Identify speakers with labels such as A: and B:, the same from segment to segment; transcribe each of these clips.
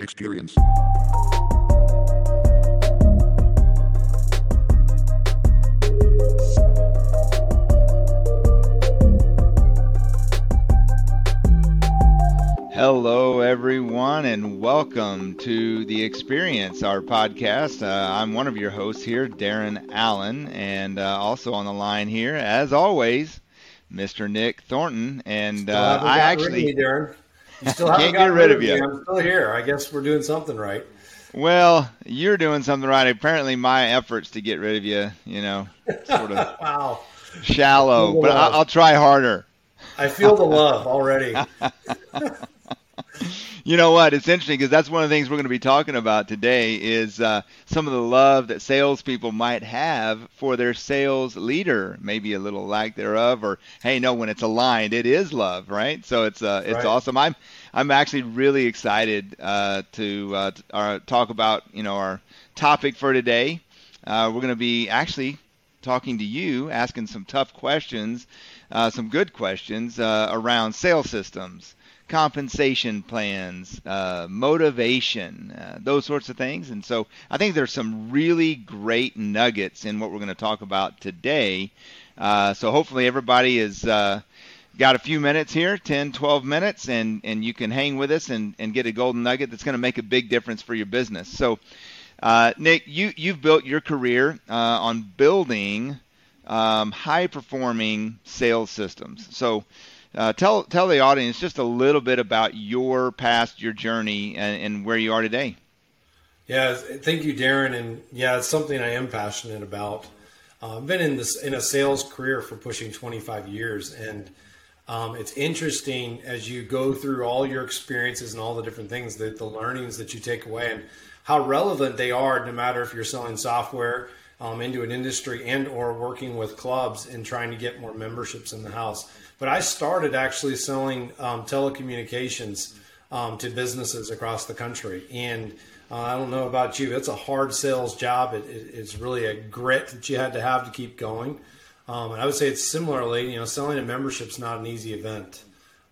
A: experience.
B: Hello, everyone, and welcome to The Experience, our podcast. Uh, I'm one of your hosts here, Darren Allen, and uh, also on the line here, as always, Mr. Nick Thornton. And uh, I actually.
C: Me, Darren. You still haven't
B: can't get rid of you. Me.
C: I'm still here. I guess we're doing something right.
B: Well, you're doing something right. Apparently, my efforts to get rid of you, you know, sort of
C: wow.
B: shallow, but I'll, I'll try harder.
C: I feel the love already.
B: you know what? It's interesting because that's one of the things we're going to be talking about today is uh, some of the love that salespeople might have for their sales leader. Maybe a little lack thereof, or hey, no, when it's aligned, it is love, right? So it's uh, it's right. awesome. I'm I'm actually really excited uh, to uh, uh, talk about you know our topic for today. Uh, we're going to be actually talking to you, asking some tough questions, uh, some good questions uh, around sales systems compensation plans, uh, motivation, uh, those sorts of things. And so I think there's some really great nuggets in what we're going to talk about today. Uh, so hopefully everybody has uh, got a few minutes here 10, 12 minutes, and, and you can hang with us and, and get a golden nugget that's going to make a big difference for your business. So, uh, Nick, you, you've built your career uh, on building um, high performing sales systems. So, uh, tell tell the audience just a little bit about your past, your journey, and, and, where you are today.
C: Yeah, thank you, Darren. And yeah, it's something I am passionate about. Uh, I've been in this in a sales career for pushing 25 years, and um, it's interesting as you go through all your experiences and all the different things that the learnings that you take away and how relevant they are, no matter if you're selling software um, into an industry and or working with clubs and trying to get more memberships in the house. But I started actually selling um, telecommunications um, to businesses across the country. And uh, I don't know about you, it's a hard sales job. It, it, it's really a grit that you had to have to keep going. Um, and I would say it's similarly, you know, selling a membership is not an easy event.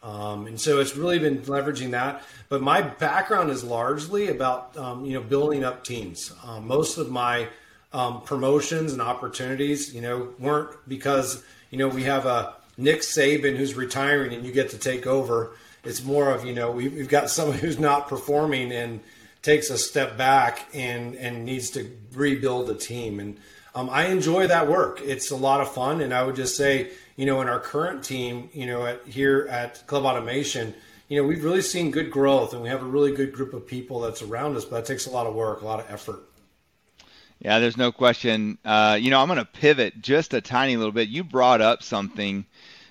C: Um, and so it's really been leveraging that. But my background is largely about, um, you know, building up teams. Um, most of my um, promotions and opportunities, you know, weren't because, you know, we have a, Nick Saban who's retiring and you get to take over. It's more of you know we've, we've got someone who's not performing and takes a step back and and needs to rebuild a team. And um, I enjoy that work. It's a lot of fun. And I would just say you know in our current team, you know at here at Club Automation. You know, we've really seen good growth and we have a really good group of people that's around us, but it takes a lot of work, a lot of effort.
B: Yeah, there's no question. Uh, you know, I'm going to pivot just a tiny little bit. You brought up something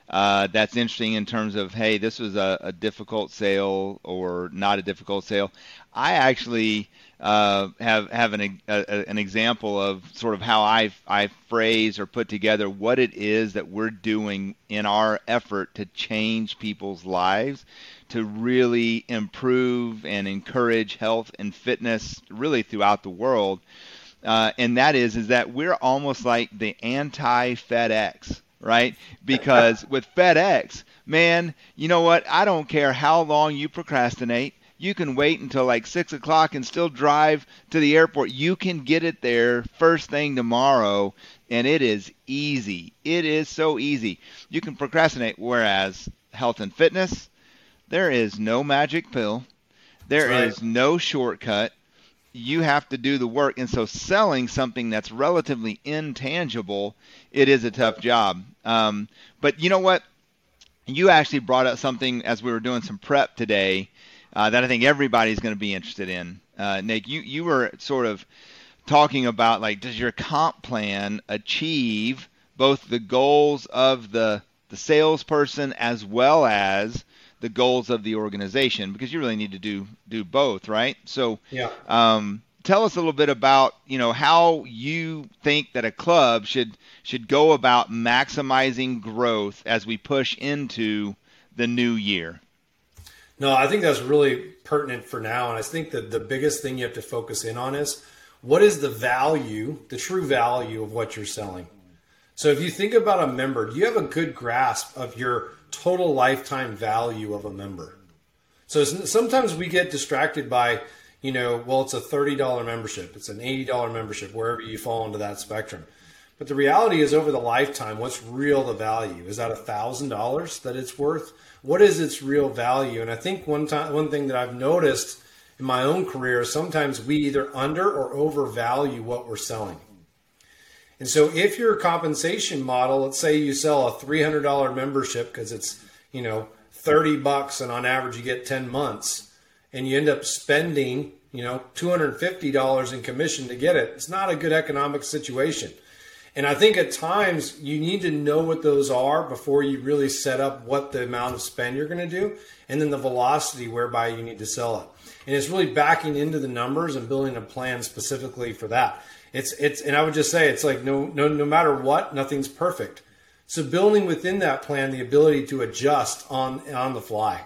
B: uh, that's interesting in terms of hey, this was a, a, difficult sale or not a difficult sale. I actually uh, have have an a, an example of sort of how I I phrase or put together what it is that we're doing in our effort to change people's lives to really improve and encourage health and fitness really throughout the world. Uh, and that is is that we're almost like the anti FedEx right? Because with FedEx, man, you know what? I don't care how long you procrastinate. You can wait until like six o'clock and still drive to the airport. You can get it there first thing tomorrow, and it is easy. It is so easy. You can procrastinate. Whereas health and fitness, there is no magic pill. There right. is no shortcut you have to do the work. And so selling something that's relatively intangible, it is a tough job. Um, but you know what? You actually brought up something as we were doing some prep today uh, that I think everybody's going to be interested in. Uh, Nick, you, you were sort of talking about like, does your comp plan achieve both the goals of the the salesperson as well as the goals of the organization because you really need to do do both, right? So,
C: yeah.
B: Um, tell us a little bit about you know how you think that a club should should go about maximizing growth as we push into the new year.
C: No, I think that's really pertinent for now, and I think that the biggest thing you have to focus in on is what is the value, the true value of what you're selling. So if you think about a member, do you have a good grasp of your total lifetime value of a member? So sometimes we get distracted by, you know, well, it's a $30 membership, it's an $80 membership, wherever you fall into that spectrum. But the reality is, over the lifetime, what's real the value? Is that a thousand dollars that it's worth? What is its real value? And I think one time, one thing that I've noticed in my own career is sometimes we either under or overvalue what we're selling. And so, if your compensation model, let's say you sell a $300 membership because it's you know 30 bucks, and on average you get 10 months, and you end up spending you know $250 in commission to get it, it's not a good economic situation. And I think at times you need to know what those are before you really set up what the amount of spend you're going to do and then the velocity whereby you need to sell it. And it's really backing into the numbers and building a plan specifically for that. It's it's and I would just say it's like no no no matter what, nothing's perfect. So building within that plan the ability to adjust on on the fly.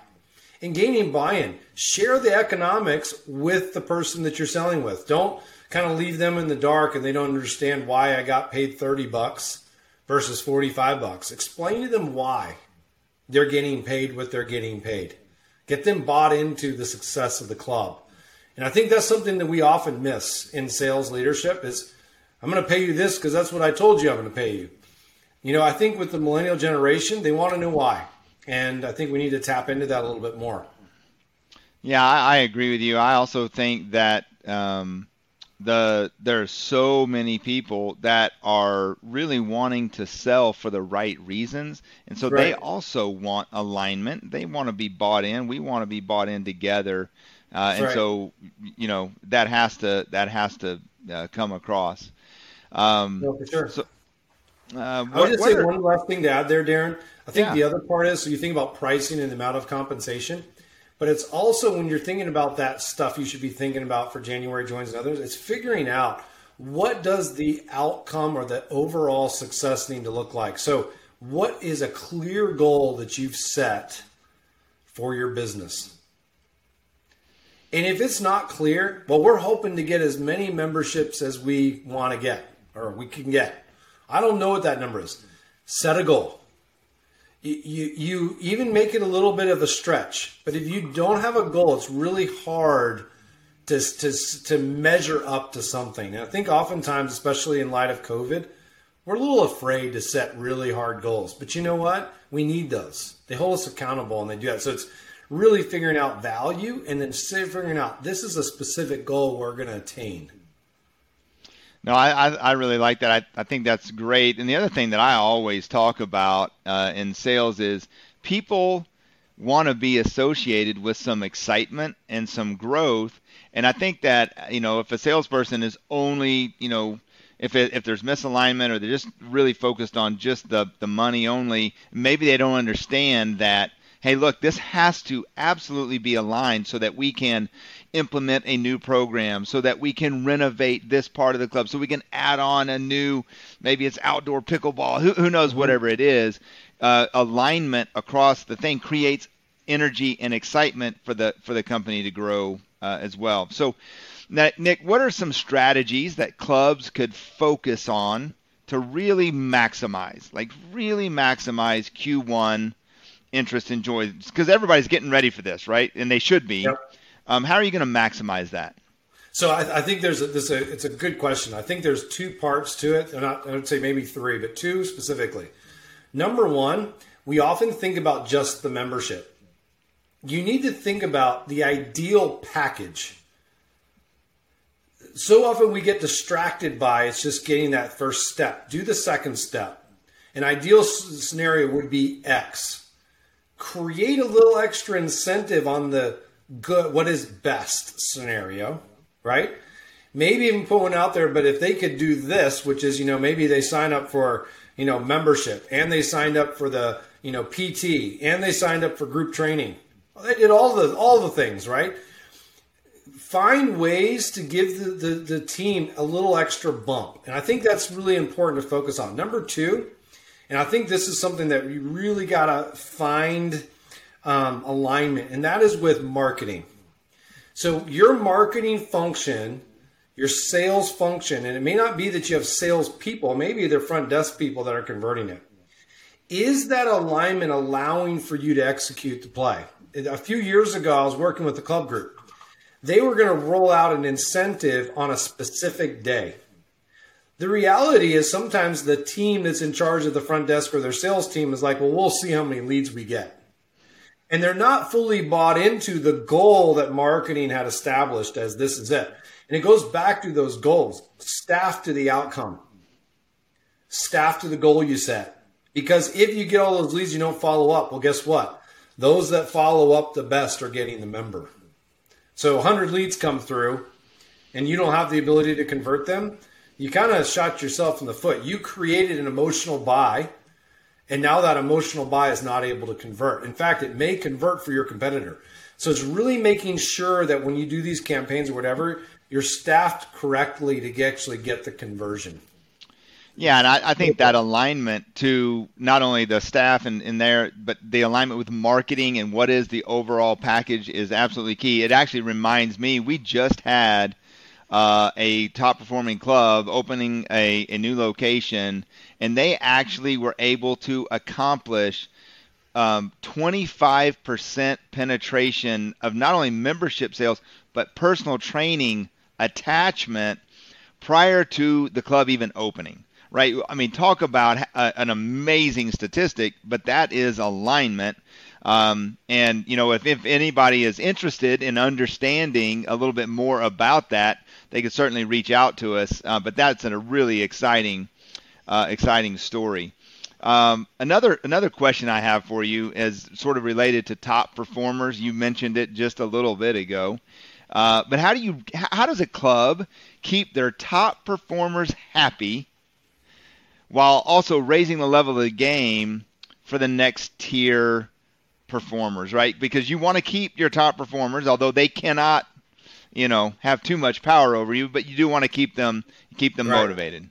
C: And gaining buy-in. Share the economics with the person that you're selling with. Don't kind of leave them in the dark and they don't understand why I got paid 30 bucks versus 45 bucks. Explain to them why they're getting paid what they're getting paid. Get them bought into the success of the club. And I think that's something that we often miss in sales leadership is I'm going to pay you this because that's what I told you I'm going to pay you. You know, I think with the millennial generation, they want to know why. And I think we need to tap into that a little bit more.
B: Yeah, I, I agree with you. I also think that um, the there are so many people that are really wanting to sell for the right reasons and so right. they also want alignment they want to be bought in we want to be bought in together uh, and right. so you know that has to that has to uh, come across
C: um, no, for sure so, uh, what, I would just say are, one last thing to add there, Darren. I think yeah. the other part is so you think about pricing and the amount of compensation. But it's also when you're thinking about that stuff you should be thinking about for January joins and others, it's figuring out what does the outcome or the overall success need to look like. So, what is a clear goal that you've set for your business? And if it's not clear, well, we're hoping to get as many memberships as we want to get or we can get. I don't know what that number is. Set a goal you, you even make it a little bit of a stretch. But if you don't have a goal, it's really hard to, to, to measure up to something. And I think oftentimes, especially in light of COVID, we're a little afraid to set really hard goals. But you know what? We need those. They hold us accountable and they do that. So it's really figuring out value and then figuring out this is a specific goal we're going to attain.
B: No, I, I, really like that. I, I think that's great. And the other thing that I always talk about uh, in sales is people want to be associated with some excitement and some growth. And I think that, you know, if a salesperson is only, you know, if, it, if there's misalignment or they're just really focused on just the, the money only, maybe they don't understand that, hey, look, this has to absolutely be aligned so that we can implement a new program so that we can renovate this part of the club so we can add on a new maybe it's outdoor pickleball who, who knows mm-hmm. whatever it is uh, alignment across the thing creates energy and excitement for the for the company to grow uh, as well so nick what are some strategies that clubs could focus on to really maximize like really maximize q1 interest and joy because everybody's getting ready for this right and they should be yep. Um, how are you going to maximize that?
C: So I, I think there's a, this a, it's a good question. I think there's two parts to it. Not, I would say maybe three, but two specifically. Number one, we often think about just the membership. You need to think about the ideal package. So often we get distracted by it's just getting that first step. Do the second step. An ideal scenario would be X. Create a little extra incentive on the good what is best scenario, right? Maybe even put one out there, but if they could do this, which is, you know, maybe they sign up for, you know, membership and they signed up for the, you know, PT and they signed up for group training. They did all the all the things, right? Find ways to give the, the, the team a little extra bump. And I think that's really important to focus on. Number two, and I think this is something that you really gotta find um, alignment, and that is with marketing. So, your marketing function, your sales function, and it may not be that you have sales people, maybe they're front desk people that are converting it. Is that alignment allowing for you to execute the play? A few years ago, I was working with the club group. they were going to roll out an incentive on a specific day. The reality is sometimes the team that's in charge of the front desk or their sales team is like, well, we'll see how many leads we get. And they're not fully bought into the goal that marketing had established as this is it. And it goes back to those goals staff to the outcome, staff to the goal you set. Because if you get all those leads, you don't follow up. Well, guess what? Those that follow up the best are getting the member. So 100 leads come through and you don't have the ability to convert them. You kind of shot yourself in the foot. You created an emotional buy and now that emotional buy is not able to convert. In fact, it may convert for your competitor. So it's really making sure that when you do these campaigns or whatever, you're staffed correctly to actually get the conversion.
B: Yeah, and I, I, think that alignment to not only the staff and in there, but the alignment with marketing and what is the overall package is absolutely key. It actually reminds me, we just had uh, a top performing club opening a, a new location, and they actually were able to accomplish um, 25% penetration of not only membership sales, but personal training attachment prior to the club even opening right? I mean, talk about a, an amazing statistic, but that is alignment. Um, and you know, if, if anybody is interested in understanding a little bit more about that, they could certainly reach out to us. Uh, but that's a really exciting, uh, exciting story. Um, another another question I have for you is sort of related to top performers. You mentioned it just a little bit ago, uh, but how do you how does a club keep their top performers happy while also raising the level of the game for the next tier performers, right? Because you want to keep your top performers, although they cannot, you know, have too much power over you, but you do want to keep them keep them right. motivated.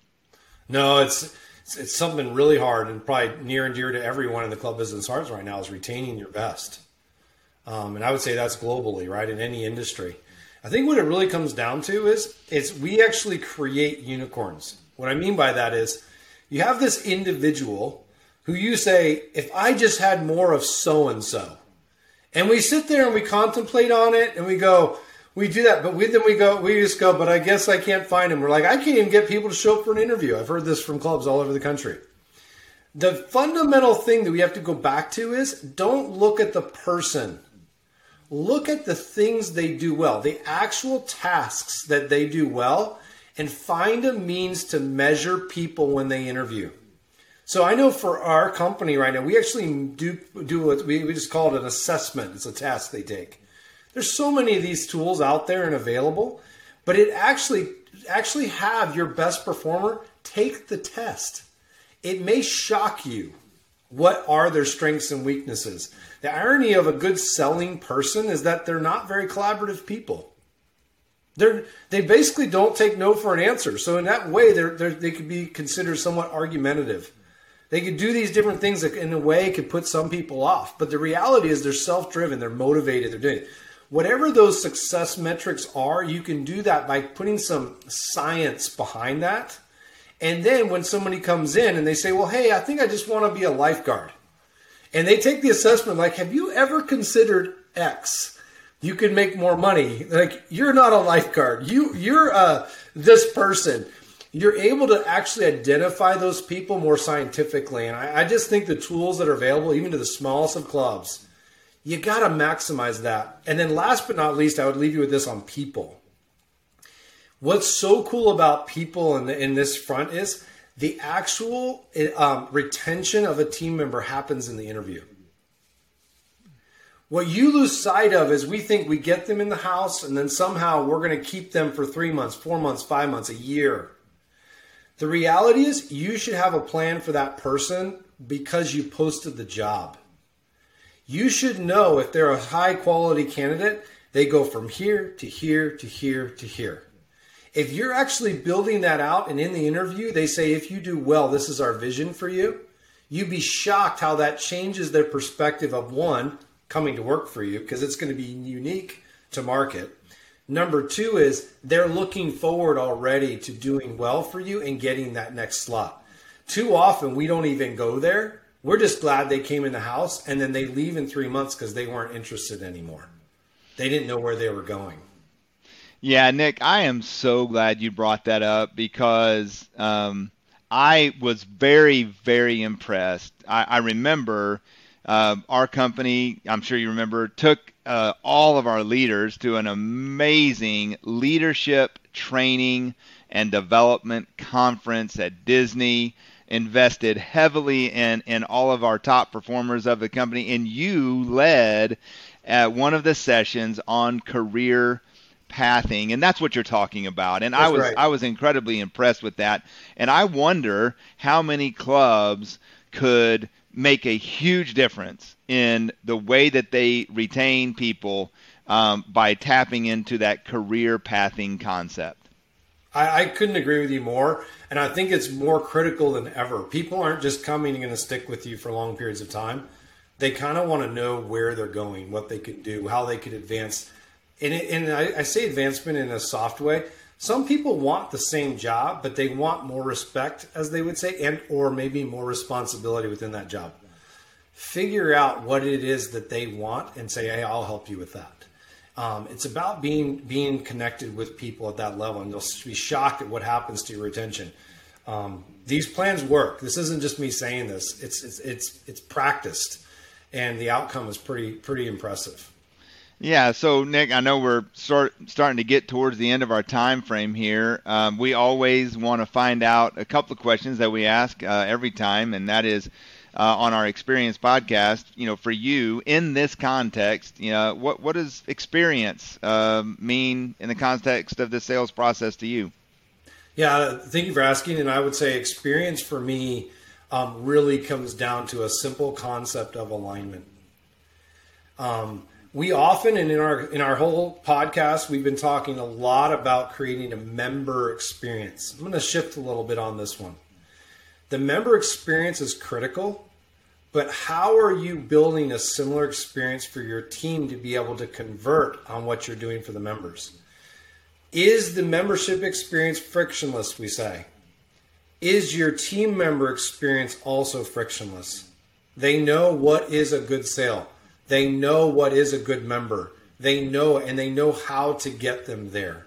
C: No, it's, it's it's something really hard and probably near and dear to everyone in the club business hearts right now is retaining your best. Um, and I would say that's globally, right, in any industry. I think what it really comes down to is is we actually create unicorns. What I mean by that is you have this individual who you say, if I just had more of so and so, and we sit there and we contemplate on it and we go, we do that, but we, then we go, we just go, but I guess I can't find him. We're like, I can't even get people to show up for an interview. I've heard this from clubs all over the country. The fundamental thing that we have to go back to is don't look at the person. Look at the things they do well, the actual tasks that they do well, and find a means to measure people when they interview. So I know for our company right now, we actually do do what we, we just call it an assessment. It's a task they take. There's so many of these tools out there and available, but it actually actually have your best performer take the test. It may shock you what are their strengths and weaknesses. The irony of a good selling person is that they're not very collaborative people. They're, they basically don't take no for an answer. So in that way, they're, they're, they could be considered somewhat argumentative. They could do these different things that in a way could put some people off. But the reality is they're self-driven, they're motivated, they're doing it. Whatever those success metrics are, you can do that by putting some science behind that. And then when somebody comes in and they say, well, hey, I think I just want to be a lifeguard. And they take the assessment like, have you ever considered X? you can make more money. Like you're not a lifeguard. You you're uh, this person. You're able to actually identify those people more scientifically, and I, I just think the tools that are available, even to the smallest of clubs, you got to maximize that. And then, last but not least, I would leave you with this on people. What's so cool about people in, in this front is the actual um, retention of a team member happens in the interview. What you lose sight of is we think we get them in the house and then somehow we're going to keep them for three months, four months, five months, a year. The reality is you should have a plan for that person because you posted the job. You should know if they're a high quality candidate, they go from here to here to here to here. If you're actually building that out and in the interview, they say, if you do well, this is our vision for you, you'd be shocked how that changes their perspective of one, coming to work for you because it's going to be unique to market. Number two is they're looking forward already to doing well for you and getting that next slot. Too often we don't even go there. We're just glad they came in the house and then they leave in three months because they weren't interested anymore. They didn't know where they were going.
B: Yeah, Nick, I am so glad you brought that up because um, I was very, very impressed. I, I remember uh, our company, I'm sure you remember, took uh, all of our leaders to an amazing leadership training and development conference at Disney. Invested heavily in in all of our top performers of the company, and you led at one of the sessions on career pathing and that's what you're talking about and
C: that's
B: i was
C: right.
B: i was incredibly impressed with that and i wonder how many clubs could make a huge difference in the way that they retain people um, by tapping into that career pathing concept.
C: I, I, couldn't agree with you more and i think it's more critical than ever. People aren't just coming and going to stick with you for long periods of time. They kind of want to know where they're going what they could do how they could advance. And, it, and I, I say advancement in a soft way. Some people want the same job, but they want more respect, as they would say, and or maybe more responsibility within that job. Figure out what it is that they want and say, "Hey, I'll help you with that." Um, it's about being being connected with people at that level, and you'll be shocked at what happens to your retention. Um, these plans work. This isn't just me saying this. It's it's it's it's practiced, and the outcome is pretty pretty impressive.
B: Yeah, so Nick, I know we're start, starting to get towards the end of our time frame here. Um, we always want to find out a couple of questions that we ask uh, every time, and that is uh, on our experience podcast. You know, for you in this context, you know, what what does experience uh, mean in the context of the sales process to you?
C: Yeah, thank you for asking. And I would say experience for me um, really comes down to a simple concept of alignment. Um, we often and in our in our whole podcast we've been talking a lot about creating a member experience. I'm going to shift a little bit on this one. The member experience is critical but how are you building a similar experience for your team to be able to convert on what you're doing for the members? Is the membership experience frictionless we say? Is your team member experience also frictionless? They know what is a good sale they know what is a good member. They know and they know how to get them there.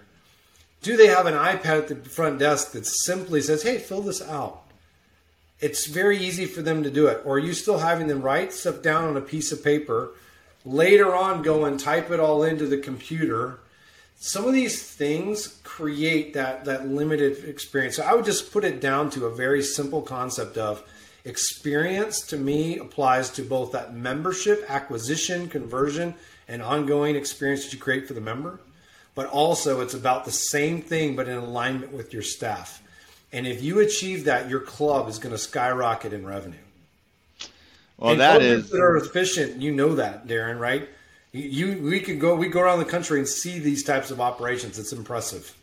C: Do they have an iPad at the front desk that simply says, hey, fill this out? It's very easy for them to do it. Or are you still having them write stuff down on a piece of paper, later on go and type it all into the computer? Some of these things create that, that limited experience. So I would just put it down to a very simple concept of Experience to me applies to both that membership, acquisition, conversion, and ongoing experience that you create for the member. But also, it's about the same thing, but in alignment with your staff. And if you achieve that, your club is going to skyrocket in revenue.
B: Well, and that is
C: that are efficient. You know that, Darren, right? You, we could go, we go around the country and see these types of operations. It's impressive.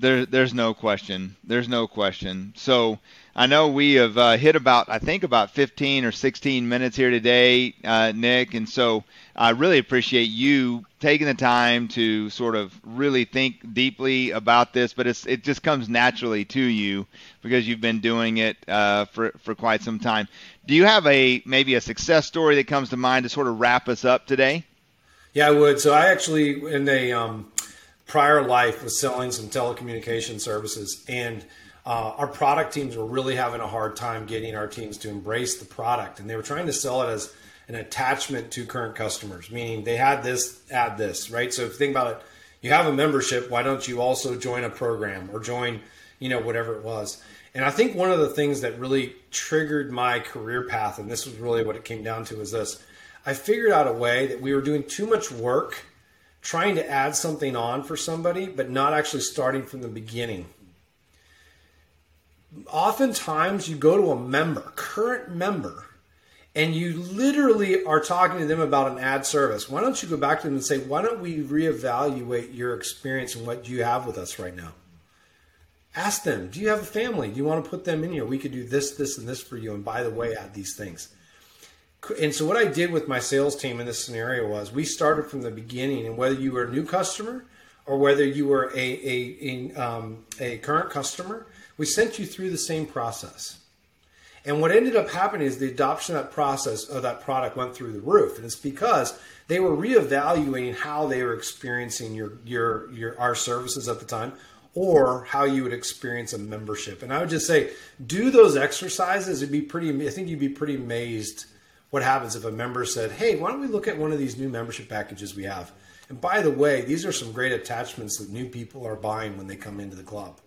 B: There, there's no question. There's no question. So I know we have uh, hit about, I think, about 15 or 16 minutes here today, uh, Nick. And so I really appreciate you taking the time to sort of really think deeply about this. But it just comes naturally to you because you've been doing it uh, for for quite some time. Do you have a maybe a success story that comes to mind to sort of wrap us up today?
C: Yeah, I would. So I actually in a um, prior life was selling some telecommunication services and uh, our product teams were really having a hard time getting our teams to embrace the product and they were trying to sell it as an attachment to current customers meaning they had this add this right? So if you think about it you have a membership why don't you also join a program or join you know whatever it was? And i think one of the things that really triggered my career path and this was really what it came down to is this. I figured out a way that we were doing too much work trying to add something on for somebody, but not actually starting from the beginning. Oftentimes, you go to a member, current member, and you literally are talking to them about an ad service. Why don't you go back to them and say, why don't we reevaluate your experience and what you have with us right now? Ask them, do you have a family? Do you want to put them in here? We could do this, this, and this for you. And by the way, add these things and so what I did with my sales team in this scenario was we started from the beginning, and whether you were a new customer or whether you were a a, um, a current customer, we sent you through the same process. And what ended up happening is the adoption of that process of that product went through the roof. And it's because they were reevaluating how they were experiencing your your your our services at the time or how you would experience a membership. And I would just say do those exercises. It'd be pretty I think you'd be pretty amazed what happens if a member said, "Hey, why don't we look at one of these new membership packages we have?" And by the way, these are some great attachments that new people are buying when they come into the club.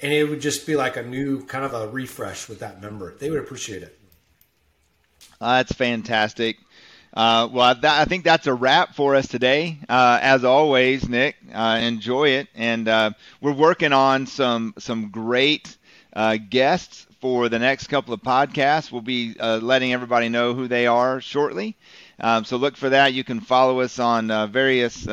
C: And it would just be like a new kind of a refresh with that member. They would appreciate it.
B: Uh, that's fantastic. Uh, well, that, I think that's a wrap for us today. Uh, as always, Nick, uh, enjoy it, and uh, we're working on some some great uh, guests for the next couple of podcasts. We'll be uh, letting everybody know who they are shortly. Um, so look for that. You can follow us on various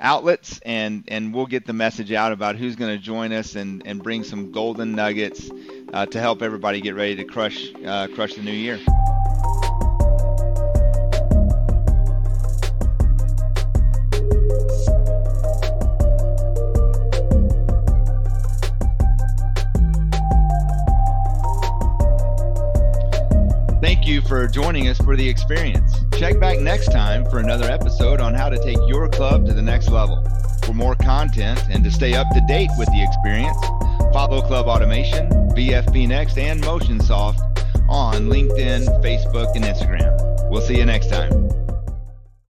B: outlets, and and we'll get the message out about who's going to join us and and bring some golden nuggets to help everybody get ready to crush crush the new year. For joining us for the experience. Check back next time for another episode on how to take your club to the next level. For more content and to stay up to date with the experience, follow Club Automation, VFP Next, and MotionSoft on LinkedIn, Facebook, and Instagram. We'll see you next time.